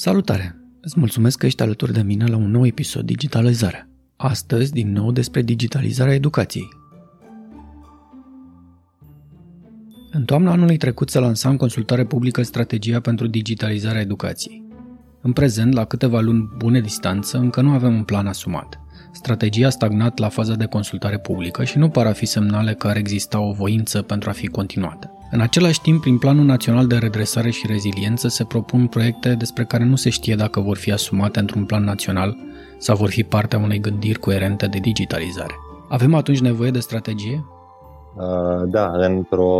Salutare! Îți mulțumesc că ești alături de mine la un nou episod Digitalizare. Astăzi, din nou, despre digitalizarea educației. În toamna anului trecut se lansa în consultare publică strategia pentru digitalizarea educației. În prezent, la câteva luni bune distanță, încă nu avem un plan asumat. Strategia a stagnat la faza de consultare publică și nu par a fi semnale că ar exista o voință pentru a fi continuată. În același timp, prin Planul Național de Redresare și Reziliență se propun proiecte despre care nu se știe dacă vor fi asumate într-un plan național sau vor fi partea unei gândiri coerente de digitalizare. Avem atunci nevoie de strategie? Da, într-o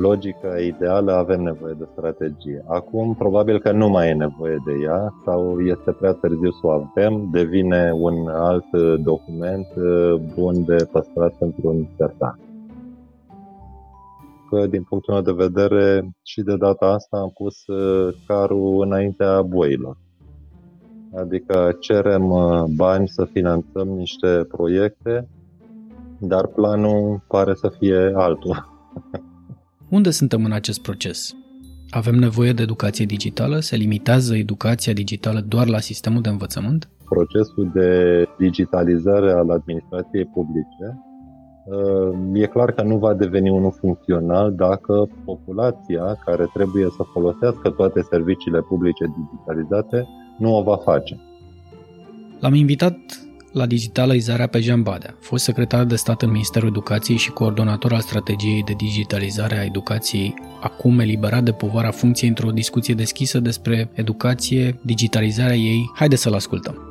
logică ideală avem nevoie de strategie. Acum probabil că nu mai e nevoie de ea sau este prea târziu să o avem, devine un alt document bun de păstrat într-un sertar că, din punctul meu de vedere, și de data asta am pus uh, carul înaintea boilor. Adică cerem uh, bani să finanțăm niște proiecte, dar planul pare să fie altul. Unde suntem în acest proces? Avem nevoie de educație digitală? Se limitează educația digitală doar la sistemul de învățământ? Procesul de digitalizare al administrației publice e clar că nu va deveni unul funcțional dacă populația care trebuie să folosească toate serviciile publice digitalizate nu o va face. L-am invitat la digitalizarea pe Jean Badea, fost secretar de stat în Ministerul Educației și coordonator al strategiei de digitalizare a educației, acum eliberat de povara funcției într-o discuție deschisă despre educație, digitalizarea ei. Haideți să-l ascultăm.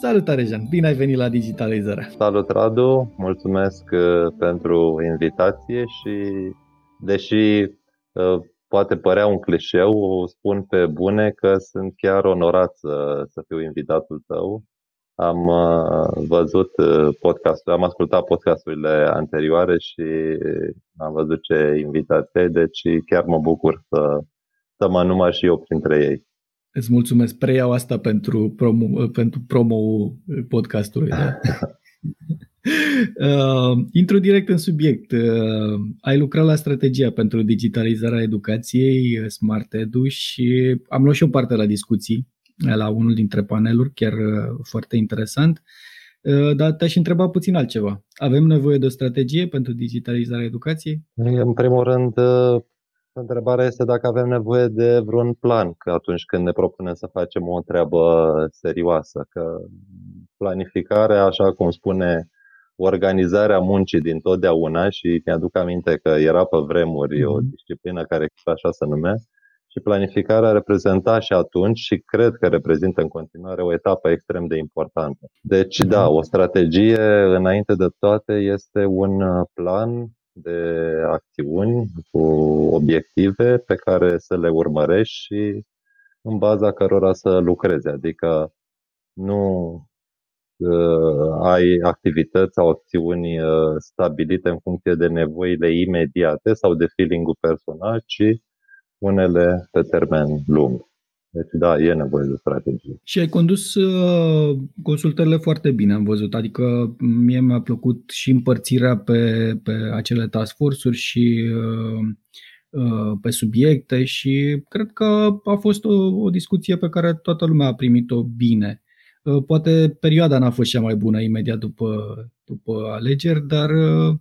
Salutare, Jean! Bine ai venit la Digitalizare! Salut, Radu! Mulțumesc uh, pentru invitație și, deși uh, poate părea un clișeu, o spun pe bune că sunt chiar onorat să, să fiu invitatul tău. Am uh, văzut podcastul, am ascultat podcasturile anterioare și am văzut ce invitație, deci chiar mă bucur să, să mă număr și eu printre ei. Îți mulțumesc. Preiau asta pentru promo, pentru promo podcastului. Da? uh, intru direct în subiect. Uh, ai lucrat la strategia pentru digitalizarea educației, uh, Smart Edu, și am luat și o parte la discuții la unul dintre paneluri, chiar uh, foarte interesant. Uh, dar te-aș întreba puțin altceva. Avem nevoie de o strategie pentru digitalizarea educației? În primul rând, uh, Întrebarea este dacă avem nevoie de vreun plan că atunci când ne propunem să facem o treabă serioasă, că planificarea, așa cum spune organizarea muncii din totdeauna și mi-aduc aminte că era pe vremuri o mhm. disciplină care așa se numea și planificarea reprezenta și atunci și cred că reprezintă în continuare o etapă extrem de importantă. Deci da, o strategie înainte de toate este un plan de acțiuni cu obiective pe care să le urmărești și în baza cărora să lucrezi. Adică nu uh, ai activități sau acțiuni uh, stabilite în funcție de nevoile imediate sau de feeling personal, ci unele pe termen lung. Deci, da, e nevoie de strategie. Și ai condus uh, consultările foarte bine, am văzut. Adică mie mi-a plăcut și împărțirea pe, pe acele task force-uri și uh, uh, pe subiecte și cred că a fost o, o discuție pe care toată lumea a primit-o bine. Uh, poate perioada n-a fost cea mai bună imediat după, după alegeri, dar uh,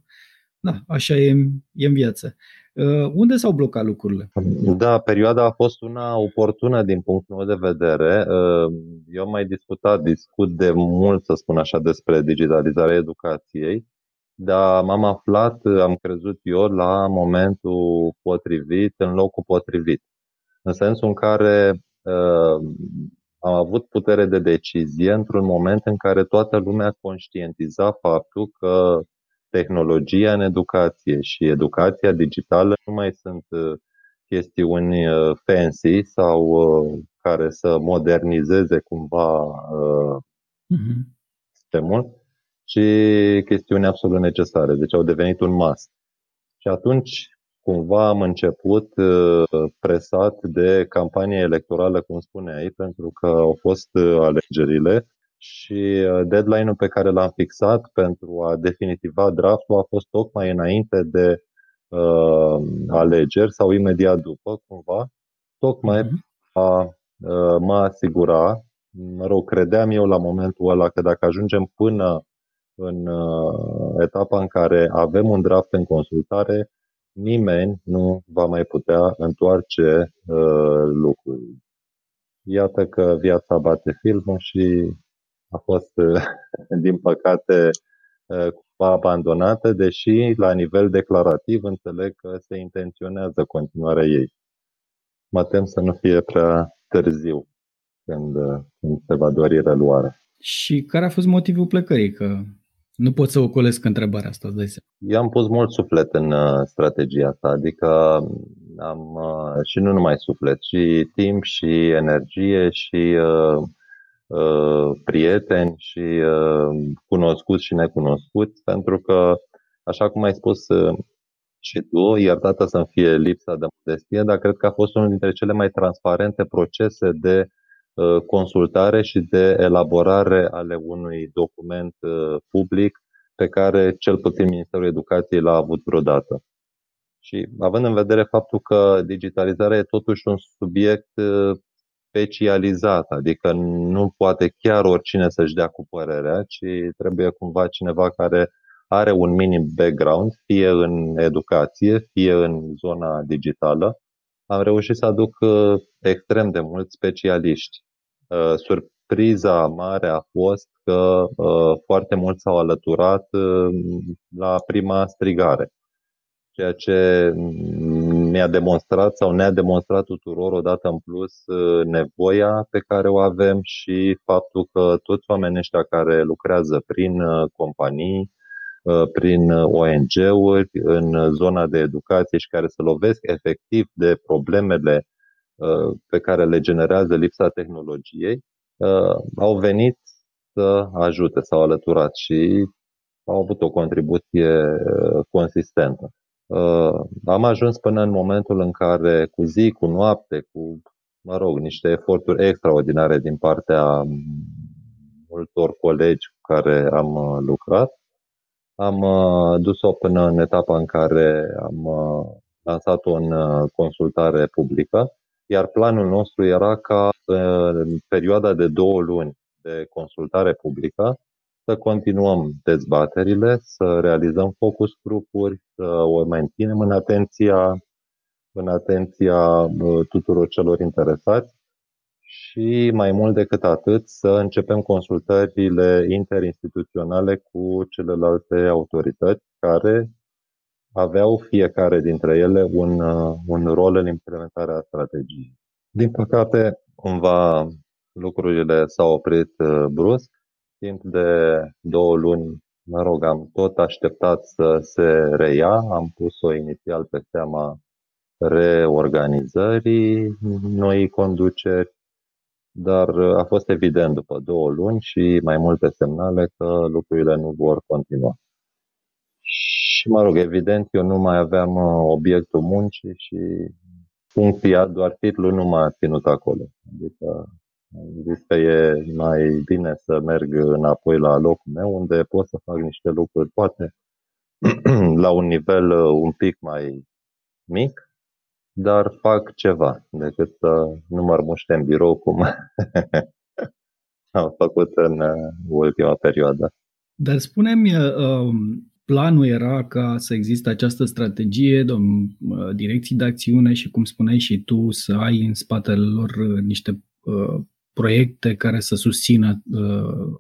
da, așa e, e în viață. Uh, unde s-au blocat lucrurile? Da, perioada a fost una oportună din punctul meu de vedere. Uh, eu am mai discutat, discut de mult, să spun așa, despre digitalizarea educației, dar m-am aflat, am crezut eu, la momentul potrivit, în locul potrivit. În sensul în care uh, am avut putere de decizie într-un moment în care toată lumea conștientiza faptul că tehnologia în educație și educația digitală nu mai sunt uh, chestiuni uh, fancy sau uh, care să modernizeze cumva uh-huh. sistemul, ci chestiuni absolut necesare. Deci au devenit un must. Și atunci, cumva am început presat de campanie electorală, cum spuneai, pentru că au fost alegerile și uh, deadline-ul pe care l-am fixat pentru a definitiva draftul a fost tocmai înainte de uh, alegeri sau imediat după, cumva. tocmai uh-huh. a mă asigura, mă rog, credeam eu la momentul ăla că dacă ajungem până în etapa în care avem un draft în consultare, nimeni nu va mai putea întoarce uh, lucruri. Iată că viața bate filmul și a fost, uh, din păcate, uh, abandonată, deși la nivel declarativ înțeleg că se intenționează continuarea ei. Mă tem să nu fie prea târziu când, uh, când se va dori reluarea. Și care a fost motivul plecării? Că nu pot să ocolesc întrebarea asta, dai seama. Eu am pus mult suflet în uh, strategia asta, adică am uh, și nu numai suflet, și timp și energie și uh, uh, prieteni și uh, cunoscuți și necunoscuți, pentru că, așa cum ai spus uh, și tu, iertată să-mi fie lipsa de modestie, dar cred că a fost unul dintre cele mai transparente procese de Uh, consultare și de elaborare ale unui document uh, public pe care cel puțin Ministerul Educației l-a avut vreodată. Și având în vedere faptul că digitalizarea e totuși un subiect uh, specializat, adică nu poate chiar oricine să-și dea cu părerea, ci trebuie cumva cineva care are un minim background, fie în educație, fie în zona digitală, am reușit să aduc extrem de mulți specialiști. Uh, surpriza mare a fost că uh, foarte mulți s-au alăturat uh, la prima strigare, ceea ce mi-a demonstrat sau ne-a demonstrat tuturor odată în plus nevoia pe care o avem și faptul că toți oamenii ăștia care lucrează prin companii, prin ONG-uri, în zona de educație și care se lovesc efectiv de problemele pe care le generează lipsa tehnologiei, uh, au venit să ajute, s-au alăturat și au avut o contribuție uh, consistentă. Uh, am ajuns până în momentul în care, cu zi, cu noapte, cu, mă rog, niște eforturi extraordinare din partea multor colegi cu care am lucrat, am dus-o până în etapa în care am lansat o consultare publică iar planul nostru era ca în perioada de două luni de consultare publică să continuăm dezbaterile, să realizăm focus grupuri, să o menținem în atenția, în atenția uh, tuturor celor interesați și mai mult decât atât să începem consultările interinstituționale cu celelalte autorități care aveau fiecare dintre ele un, uh, un rol în implementarea strategiei. Din păcate, cumva lucrurile s-au oprit uh, brusc. Timp de două luni, mă rog, am tot așteptat să se reia. Am pus-o inițial pe seama reorganizării noi conduceri, dar a fost evident după două luni și mai multe semnale că lucrurile nu vor continua. Și, mă rog, evident, eu nu mai aveam uh, obiectul muncii și funcția, doar titlul nu m-a ținut acolo. Adică am zis că e mai bine să merg înapoi la locul meu, unde pot să fac niște lucruri, poate la un nivel uh, un pic mai mic, dar fac ceva, decât să nu mă muște în birou cum am făcut în uh, ultima perioadă. Dar spune-mi, um, Planul era ca să existe această strategie, direcții de acțiune și, cum spuneai și tu, să ai în spatele lor uh, niște uh, proiecte care să susțină uh,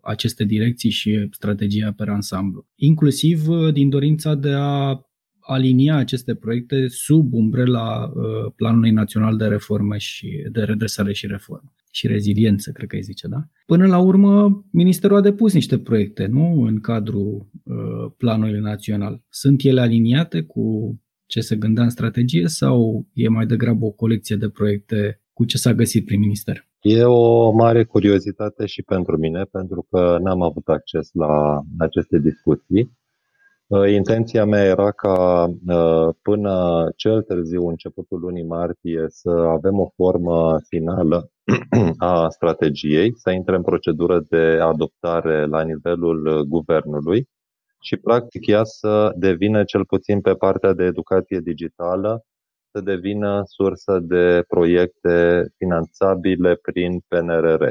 aceste direcții și strategia pe ansamblu. Inclusiv din dorința de a alinia aceste proiecte sub umbrela Planului Național de Reforme și de Redresare și Reformă și reziliență, cred că îi zice, da? Până la urmă, Ministerul a depus niște proiecte, nu? În cadrul uh, planului național. Sunt ele aliniate cu ce se gândea în strategie sau e mai degrabă o colecție de proiecte cu ce s-a găsit prin minister? E o mare curiozitate și pentru mine, pentru că n-am avut acces la aceste discuții. Uh, intenția mea era ca uh, până cel târziu, începutul lunii martie, să avem o formă finală a strategiei, să intre în procedură de adoptare la nivelul guvernului și, practic, ea să devină, cel puțin pe partea de educație digitală, să devină sursă de proiecte finanțabile prin PNRR.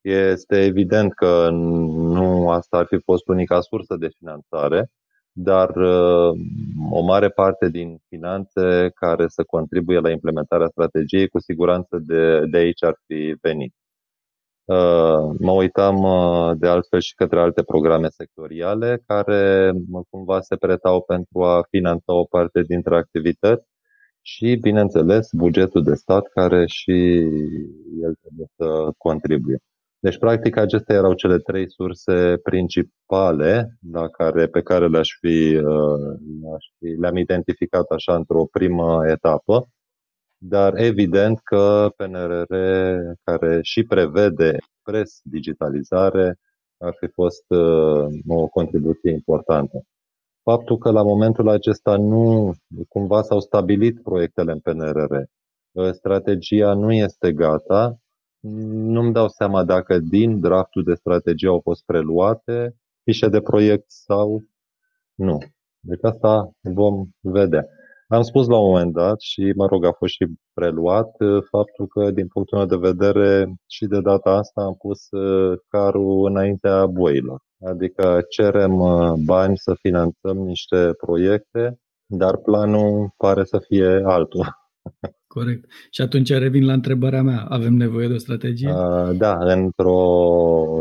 Este evident că nu asta ar fi fost unica sursă de finanțare, dar uh, o mare parte din finanțe care să contribuie la implementarea strategiei, cu siguranță de, de aici ar fi venit. Uh, mă uitam uh, de altfel și către alte programe sectoriale care cumva se pretau pentru a finanța o parte dintre activități și, bineînțeles, bugetul de stat care și el trebuie să contribuie. Deci, practic, acestea erau cele trei surse principale la care, pe care le-aș fi, uh, le-aș fi, le-am identificat așa într-o primă etapă, dar evident că PNRR, care și prevede expres digitalizare, ar fi fost uh, o contribuție importantă. Faptul că la momentul acesta nu cumva s-au stabilit proiectele în PNRR, uh, strategia nu este gata, nu-mi dau seama dacă din draftul de strategie au fost preluate fișe de proiect sau nu. Deci asta vom vedea. Am spus la un moment dat și, mă rog, a fost și preluat uh, faptul că, din punctul meu de vedere, și de data asta am pus uh, carul înaintea boilor. Adică cerem uh, bani să finanțăm niște proiecte, dar planul pare să fie altul. Corect. Și atunci revin la întrebarea mea. Avem nevoie de o strategie? Uh, da, într-o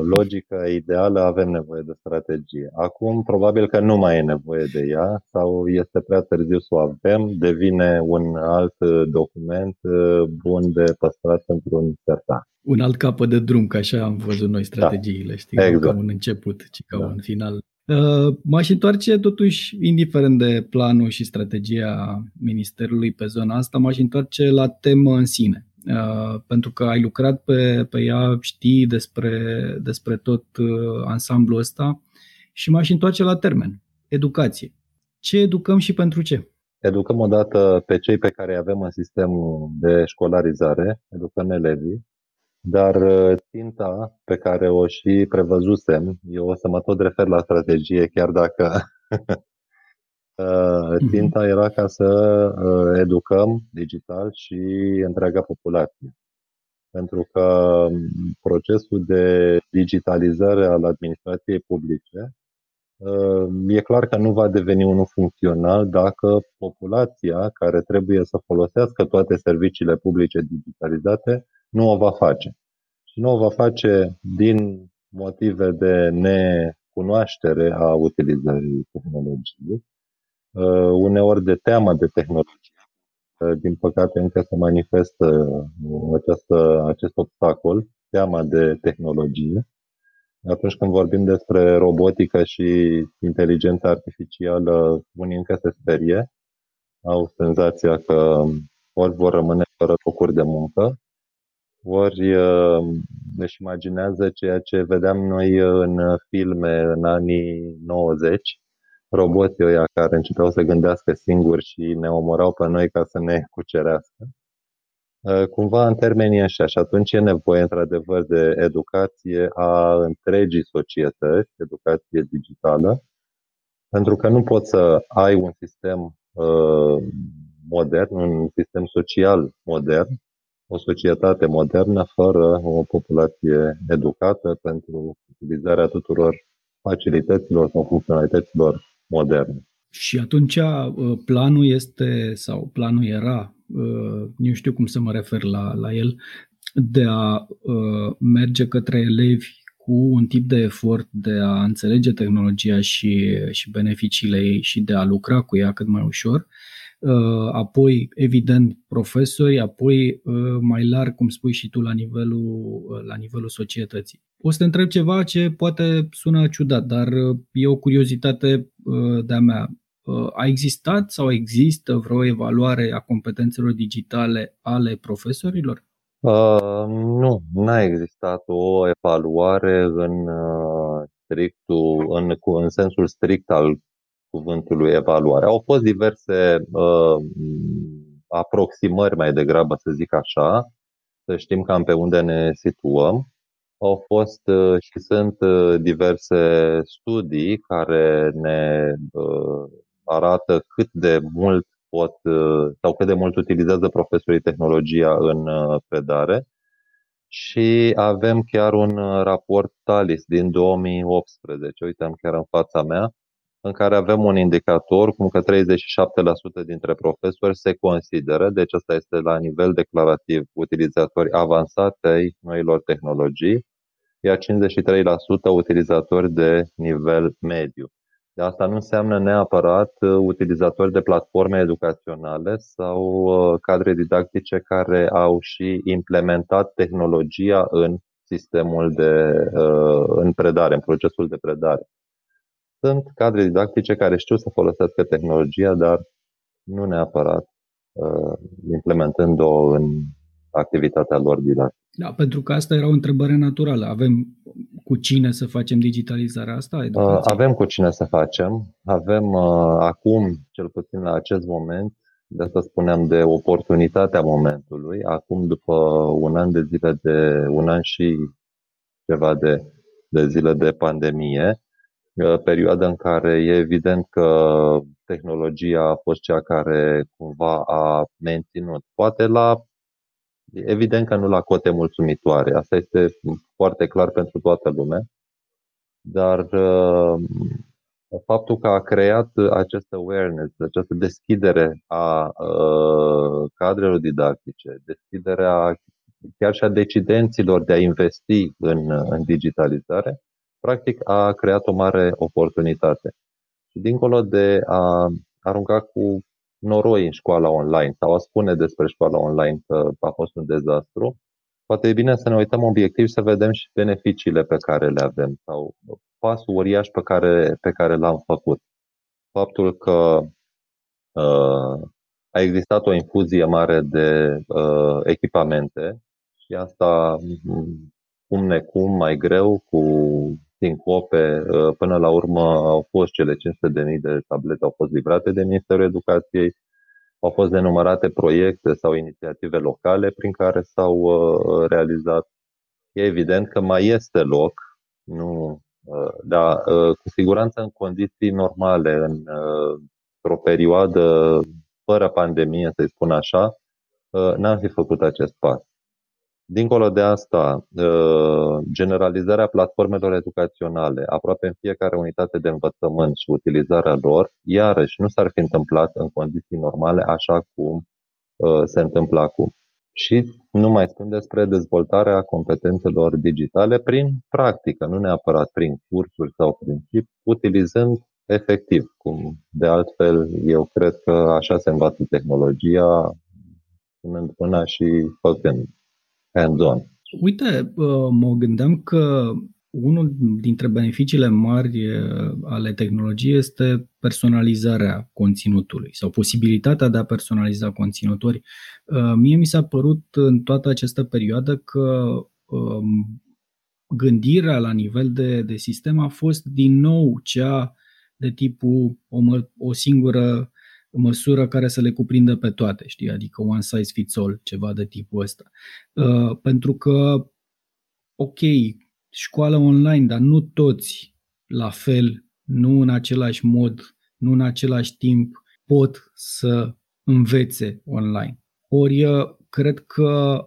logică ideală avem nevoie de strategie. Acum, probabil că nu mai e nevoie de ea sau este prea târziu să o avem, devine un alt document uh, bun de păstrat într-un sertar. Un alt capăt de drum, ca așa am văzut noi da. strategiile, da. știi? Exact. Ca un început, ci ca da. un final. Uh, m-aș întoarce totuși, indiferent de planul și strategia Ministerului pe zona asta, m-aș întoarce la temă în sine. Uh, pentru că ai lucrat pe, pe ea, știi despre, despre tot uh, ansamblul ăsta și m-aș întoarce la termen, educație. Ce educăm și pentru ce? Educăm odată pe cei pe care îi avem în sistemul de școlarizare, educăm elevii, dar uh, ținta pe care o și prevăzusem, eu o să mă tot refer la strategie, chiar dacă uh, mhm. ținta era ca să uh, educăm digital și întreaga populație. Pentru că um, procesul de digitalizare al administrației publice e clar că nu va deveni unul funcțional dacă populația care trebuie să folosească toate serviciile publice digitalizate nu o va face. Și nu o va face din motive de necunoaștere a utilizării tehnologiei, uh, uneori de teamă de tehnologie. Uh, din păcate încă se manifestă uh, această, acest obstacol, teama de tehnologie. Atunci când vorbim despre robotică și inteligență artificială, unii încă se sperie, au senzația că ori vor rămâne fără locuri de muncă, ori uh, își imaginează ceea ce vedeam noi în filme în anii 90, roboții ăia care începeau să gândească singuri și ne omorau pe noi ca să ne cucerească. Uh, cumva în termenii așa și atunci e nevoie într-adevăr de educație a întregii societăți, educație digitală, pentru că nu poți să ai un sistem uh, modern, un sistem social modern, o societate modernă fără o populație educată pentru utilizarea tuturor facilităților sau funcționalităților moderne. Și atunci uh, planul este, sau planul era, uh, nu știu cum să mă refer la, la el, de a uh, merge către elevi cu un tip de efort de a înțelege tehnologia și, și beneficiile ei și de a lucra cu ea cât mai ușor, Uh, apoi, evident, profesori, apoi uh, mai larg, cum spui și tu, la nivelul, uh, la nivelul societății. O să te întreb ceva ce poate sună ciudat, dar e o curiozitate de-a mea. A existat sau există vreo evaluare a competențelor digitale ale profesorilor? Uh, nu, n-a existat o evaluare în uh, strictul, în, în sensul strict al cuvântului evaluare. Au fost diverse uh, aproximări mai degrabă, să zic așa, să știm cam pe unde ne situăm. Au fost uh, și sunt uh, diverse studii care ne uh, arată cât de mult pot sau cât de mult utilizează profesorii tehnologia în predare. Și avem chiar un raport TALIS din 2018, uite, am chiar în fața mea, în care avem un indicator cum că 37% dintre profesori se consideră, deci asta este la nivel declarativ, utilizatori avansați ai noilor tehnologii, iar 53% utilizatori de nivel mediu. De asta nu înseamnă neapărat uh, utilizatori de platforme educaționale sau uh, cadre didactice care au și implementat tehnologia în sistemul de uh, în predare, în procesul de predare. Sunt cadre didactice care știu să folosească tehnologia, dar nu neapărat uh, implementând-o în activitatea lor didactică. Da, pentru că asta era o întrebare naturală. Avem cu cine să facem digitalizarea asta? Uh, avem cu cine să facem. Avem uh, acum, cel puțin la acest moment, de asta spuneam de oportunitatea momentului, acum după un an de zile de, un an și ceva de, de zile de pandemie, Uh, perioadă în care e evident că tehnologia a fost cea care cumva a menținut. Poate la, evident că nu la cote mulțumitoare, asta este foarte clar pentru toată lumea, dar uh, faptul că a creat acest awareness, această deschidere a uh, cadrelor didactice, deschiderea chiar și a decidenților de a investi în, în digitalizare, practic a creat o mare oportunitate. Și dincolo de a arunca cu noroi în școala online sau a spune despre școala online că a fost un dezastru, poate e bine să ne uităm obiectiv și să vedem și beneficiile pe care le avem sau pasul uriaș pe care, pe care l-am făcut. Faptul că uh, a existat o infuzie mare de uh, echipamente și asta cum necum mai greu cu sincope. Uh, până la urmă au fost cele 500.000 de tablete au fost livrate de Ministerul Educației, au fost denumărate proiecte sau inițiative locale prin care s-au uh, realizat. E evident că mai este loc, nu, uh, dar cu siguranță în condiții normale, în, într-o perioadă fără pandemie, să-i spun așa, n-am fi făcut acest pas. Dincolo de asta, ă, generalizarea platformelor educaționale aproape în fiecare unitate de învățământ și utilizarea lor, iarăși nu s-ar fi întâmplat în condiții normale așa cum ă, se întâmplă acum. Și nu mai spun despre dezvoltarea competențelor digitale prin practică, nu neapărat prin cursuri sau prin tip, utilizând efectiv, cum de altfel eu cred că așa se învață tehnologia, punând până și făcând hands-on. Uite, mă gândeam că unul dintre beneficiile mari ale tehnologiei este personalizarea conținutului sau posibilitatea de a personaliza conținuturi. Mie mi s-a părut în toată această perioadă că gândirea la nivel de, de sistem a fost din nou cea de tipul o, o singură măsură care să le cuprindă pe toate, știi? Adică one size fits all, ceva de tipul ăsta. Uh, pentru că, ok, școală online, dar nu toți la fel, nu în același mod, nu în același timp pot să învețe online. Ori uh, cred că,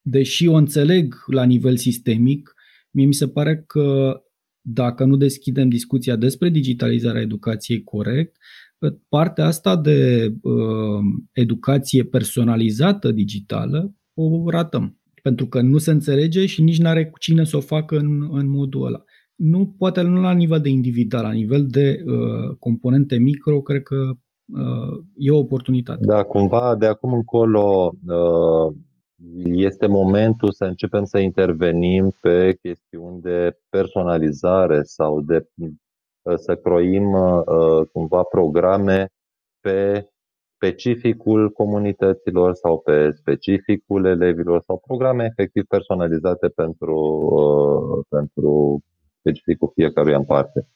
deși o înțeleg la nivel sistemic, mie mi se pare că dacă nu deschidem discuția despre digitalizarea educației corect, partea asta de uh, educație personalizată digitală o ratăm. Pentru că nu se înțelege și nici nu are cu cine să o facă în, în modul ăla. Nu, poate nu la nivel de individual, la nivel de uh, componente micro, cred că uh, e o oportunitate. Da, cumva de acum încolo uh, este momentul să începem să intervenim pe chestiuni de personalizare sau de Uh, să croim uh, uh, cumva programe pe specificul comunităților sau pe specificul elevilor sau programe efectiv personalizate pentru, pentru specificul fiecăruia în parte.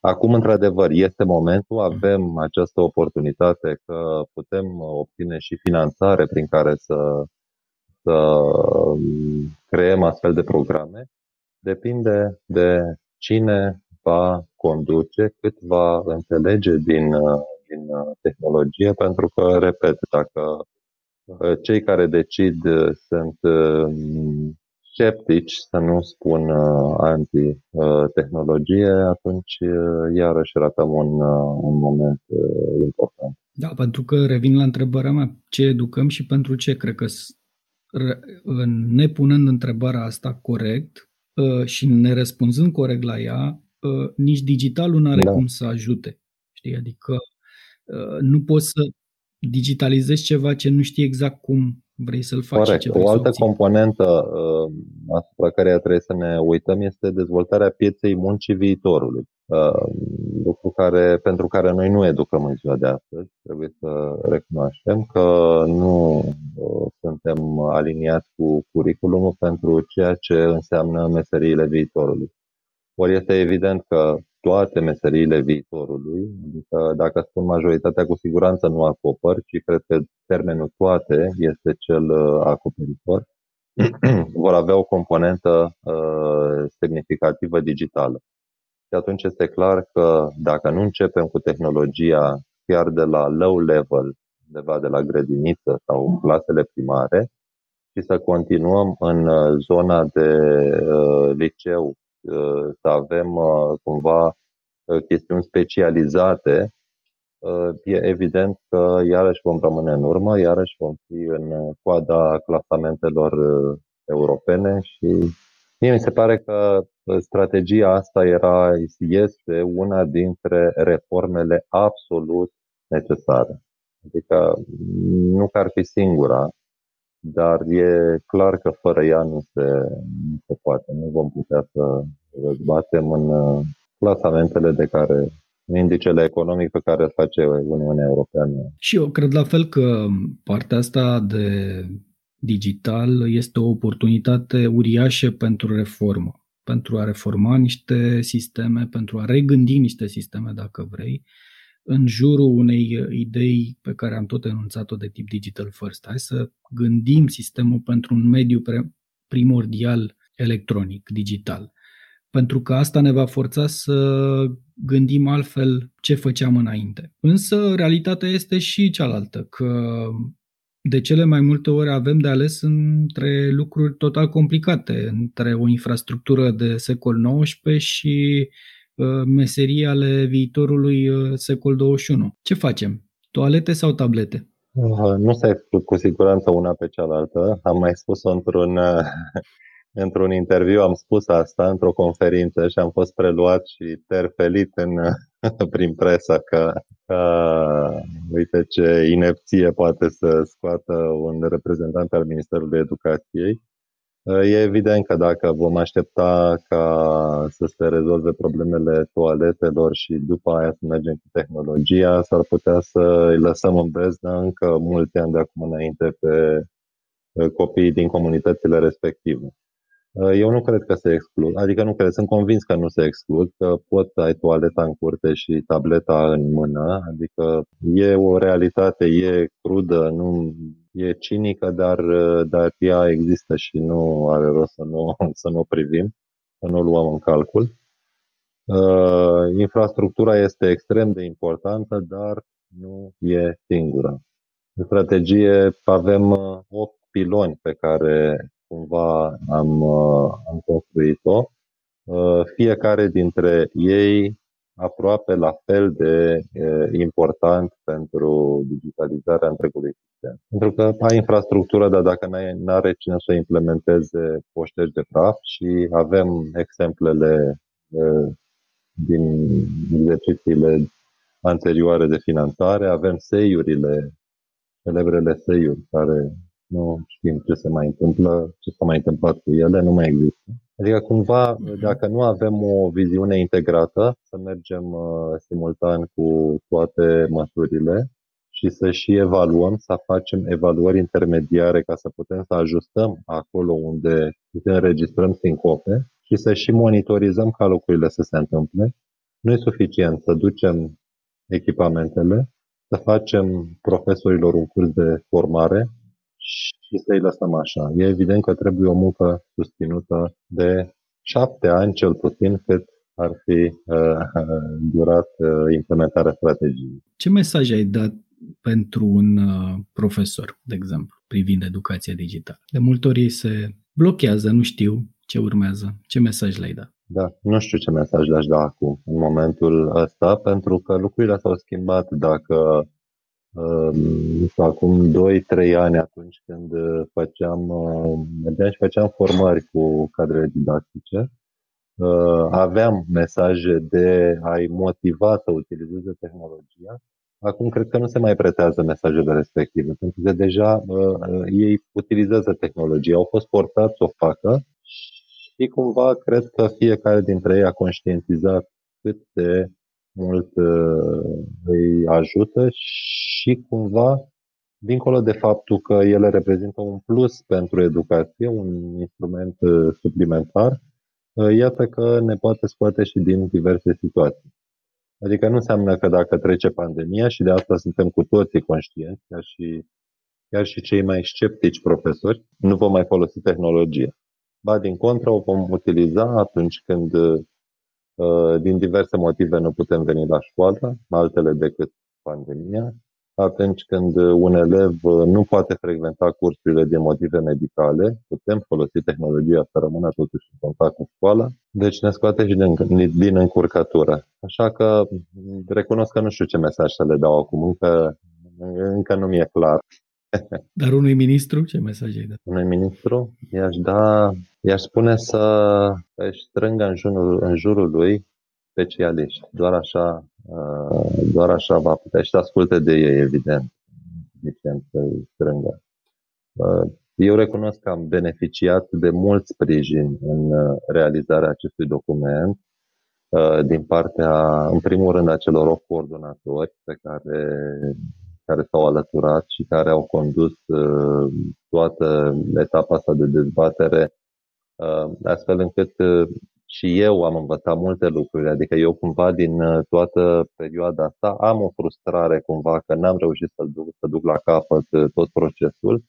Acum, într-adevăr, este momentul, avem această oportunitate că putem obține și finanțare prin care să, să um, creăm astfel de programe. Depinde de cine va conduce, cât va înțelege din uh, din tehnologie, pentru că, repet, dacă cei care decid sunt sceptici, să nu spun anti-tehnologie, atunci iarăși ratăm un, un moment important. Da, pentru că revin la întrebarea mea, ce educăm și pentru ce? Cred că nepunând întrebarea asta corect și ne răspunzând corect la ea, nici digitalul nu are da. cum să ajute. Știi? Adică nu poți să digitalizezi ceva ce nu știi exact cum vrei să-l faci. Corect. Ce o altă componentă uh, asupra care trebuie să ne uităm este dezvoltarea pieței muncii viitorului. Uh, lucru care, pentru care noi nu educăm în ziua de astăzi. Trebuie să recunoaștem că nu uh, suntem aliniați cu curriculumul pentru ceea ce înseamnă meseriile viitorului. Ori este evident că toate meseriile viitorului, adică dacă spun majoritatea, cu siguranță nu acopăr, ci cred că termenul toate este cel uh, acoperitor, vor avea o componentă uh, semnificativă digitală. Și atunci este clar că dacă nu începem cu tehnologia chiar de la low level, undeva de la grădiniță sau clasele primare, și să continuăm în uh, zona de uh, liceu Uh, să avem uh, cumva uh, chestiuni specializate, e evident că iarăși vom rămâne în urmă, iarăși vom fi în coada clasamentelor europene și mie mi se pare că strategia asta era, este una dintre reformele absolut necesare. Adică nu că ar fi singura, dar e clar că fără ea nu se, nu se poate. Nu vom putea să răzbatem în uh, clasamentele de care indicele economic pe care îl face Uniunea Europeană. Și eu cred la fel că partea asta de digital este o oportunitate uriașă pentru reformă, pentru a reforma niște sisteme, pentru a regândi niște sisteme, dacă vrei, în jurul unei uh, idei pe care am tot enunțat-o de tip digital first. Hai să gândim sistemul pentru un mediu primordial electronic, digital. Pentru că asta ne va forța să gândim altfel ce făceam înainte. Însă realitatea este și cealaltă, că de cele mai multe ori avem de ales între lucruri total complicate, între o infrastructură de secol XIX și Uh, meserii ale viitorului uh, secol 21. Ce facem? Toalete sau tablete? Uh, nu s-a exclus cu siguranță una pe cealaltă. Am mai spus-o într-un, într-un interviu, am spus asta într-o conferință și am fost preluat și terfelit în, prin presă că, că uite ce inepție poate să scoată un reprezentant al Ministerului Educației. E evident că dacă vom aștepta ca să se rezolve problemele toaletelor și după aia să mergem cu tehnologia, s-ar putea să îi lăsăm în beznă încă multe ani de acum înainte pe copiii din comunitățile respective. Eu nu cred că se exclud, adică nu cred, sunt convins că nu se exclud, că pot să ai toaleta în curte și tableta în mână, adică e o realitate, e crudă, nu e cinică, dar, dar ea există și nu are rost să nu, să nu o privim, să nu o luăm în calcul. Uh, infrastructura este extrem de importantă, dar nu e singura. În strategie avem 8 uh, piloni pe care cumva am, uh, am construit-o. Fiecare dintre ei aproape la fel de important pentru digitalizarea întregului sistem. Pentru că ai infrastructură, dar dacă nu are cine să o implementeze, poștești de praf și avem exemplele din exercițiile anterioare de finanțare, avem seiurile, celebrele seiuri, care nu știm ce se mai întâmplă, ce s-a mai întâmplat cu ele, nu mai există. Adică cumva, mhm. dacă nu avem o viziune integrată, să mergem uh, simultan cu toate măsurile și să și evaluăm, să facem evaluări intermediare ca să putem să ajustăm acolo unde să înregistrăm sincope și să și monitorizăm ca lucrurile să se întâmple. Nu e suficient să ducem echipamentele, să facem profesorilor un curs de formare și să-i lăsăm așa. E evident că trebuie o muncă susținută de șapte ani cel puțin cât ar fi durat implementarea strategiei. Ce mesaj ai dat pentru un profesor, de exemplu, privind educația digitală? De multe ori ei se blochează, nu știu ce urmează. Ce mesaj le-ai dat? Da, nu știu ce mesaj le-aș da acum, în momentul ăsta, pentru că lucrurile s-au schimbat. Dacă uh, acum 2-3 ani, atunci când făceam, uh, mergeam și făceam formări cu cadrele didactice, uh, aveam mesaje de a-i motiva să utilizeze tehnologia. Acum cred că nu se mai pretează mesajele respective, pentru că deja uh, ei utilizează tehnologia, au fost portați să o facă și cumva cred că fiecare dintre ei a conștientizat cât de mult uh, îi ajută și cumva, dincolo de faptul că ele reprezintă un plus pentru educație, un instrument uh, suplimentar, uh, iată că ne poate scoate și din diverse situații. Adică nu înseamnă că dacă trece pandemia și de asta suntem cu toții conștienți, chiar și, chiar și cei mai sceptici profesori, nu vom mai folosi tehnologia. Ba din contră, o vom utiliza atunci când, uh, din diverse motive, nu putem veni la școală, altele decât pandemia, atunci când un elev uh, nu poate frecventa cursurile din motive medicale, putem folosi tehnologia să rămână totuși în contact cu școala, deci ne scoate și din, din încurcătură. Așa că recunosc că nu știu ce mesaj să le dau acum, încă, încă nu mi-e clar. Dar unui ministru, ce mesaj ai dat? Unui ministru i-aș da, i-aș spune să își strângă în jurul, în jurul lui specialiști. Doar așa, uh, doar așa va putea și să asculte de ei, evident, evident să îi strângă. Uh, eu recunosc că am beneficiat de mult sprijin în uh, realizarea acestui document din partea, în primul rând, a celor 8 coordonatori pe care care s-au alăturat și care au condus uh, toată etapa asta de dezbatere, uh, astfel încât uh, și eu am învățat multe lucruri, adică eu cumva din toată perioada asta am o frustrare cumva că n-am reușit să duc, să duc la capăt tot procesul,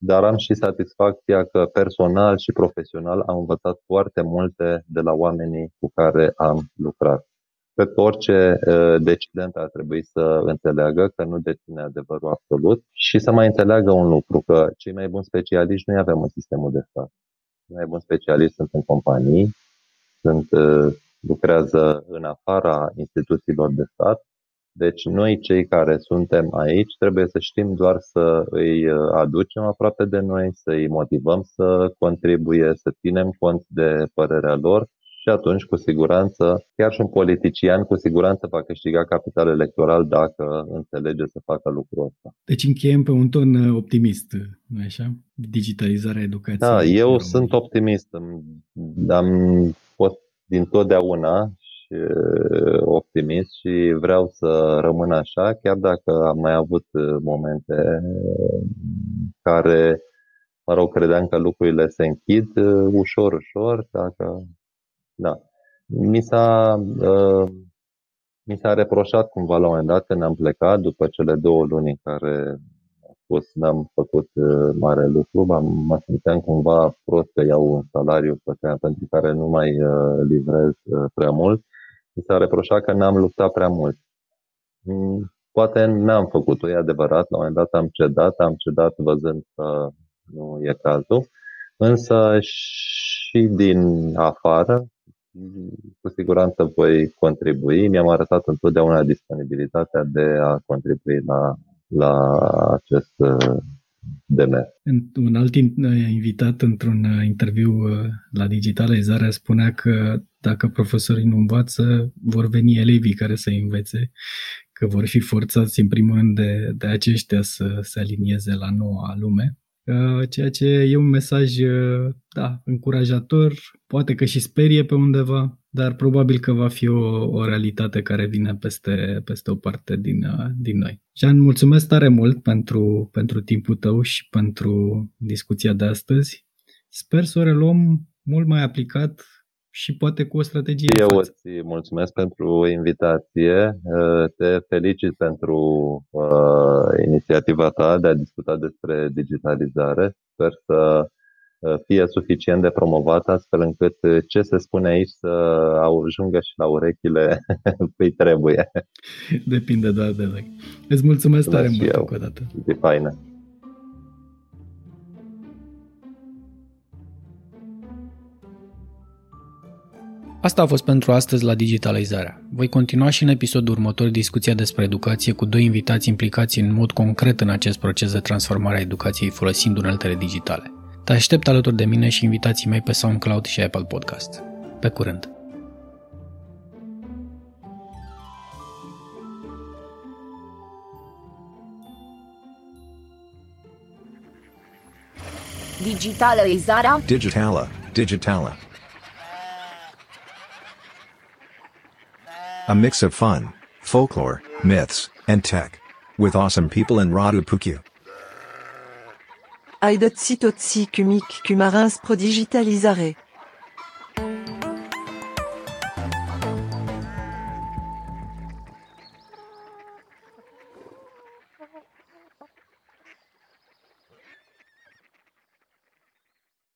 dar am și satisfacția că personal și profesional am învățat foarte multe de la oamenii cu care am lucrat. Cred că orice decident ar trebui să înțeleagă că nu deține adevărul absolut și să mai înțeleagă un lucru, că cei mai buni specialiști nu avem în sistemul de stat. Cei mai buni specialiști sunt în companii, sunt, lucrează în afara instituțiilor de stat. Deci noi, cei care suntem aici, trebuie să știm doar să îi aducem aproape de noi, să îi motivăm să contribuie, să ținem cont de părerea lor și atunci, cu siguranță, chiar și un politician cu siguranță va câștiga capital electoral dacă înțelege să facă lucrul ăsta. Deci încheiem pe un ton uh, optimist, nu așa? Digitalizarea educației. Da, eu sunt optimist. Am fost din totdeauna și uh, optimist și vreau să rămân așa, chiar dacă am mai avut uh, momente care, mă rog, credeam că lucrurile se închid ușor, ușor, dacă da. Mi s-a, uh, mi s-a reproșat cumva la un moment dat când am plecat după cele două luni în care am spus n-am făcut uh, mare lucru, mă simțeam cumva prost că iau un salariu pe care, pentru care nu mai uh, livrez uh, prea mult. Mi s-a reproșat că n-am luptat prea mult. Mm, poate n-am făcut-o, e adevărat, la un moment dat am cedat, am cedat văzând că nu e cazul, însă și din afară cu siguranță voi contribui. Mi-am arătat întotdeauna disponibilitatea de a contribui la, la acest uh, demers. Un alt invitat într-un uh, interviu uh, la digitalizare spunea că dacă profesorii nu învață, vor veni elevii care să învețe, că vor fi forțați în primul rând de, de aceștia să se alinieze la noua lume Uh, ceea ce e un mesaj, uh, da, încurajator, poate că și sperie pe undeva, dar probabil că va fi o, o realitate care vine peste, peste o parte din, uh, din noi. Jean, mulțumesc tare mult pentru, pentru timpul tău și pentru discuția de astăzi. Sper să o reluăm mult mai aplicat și poate cu o strategie. Eu îți mulțumesc pentru invitație. Te felicit pentru uh, inițiativa ta de a discuta despre digitalizare. Sper să fie suficient de promovat astfel încât ce se spune aici să ajungă și la urechile cui trebuie. Depinde doar de noi. Îți mulțumesc tare mult încă o dată. E faină. Asta a fost pentru astăzi la Digitalizarea. Voi continua și în episodul următor discuția despre educație cu doi invitați implicați în mod concret în acest proces de transformare a educației folosind uneltele digitale. Te aștept alături de mine și invitații mei pe SoundCloud și Apple Podcast. Pe curând! Digitalizarea Digitala Digitala A mix of fun, folklore, myths, and tech. With awesome people in Radu Puku. Aidot sitotsi kumik kumarins prodigitalizare.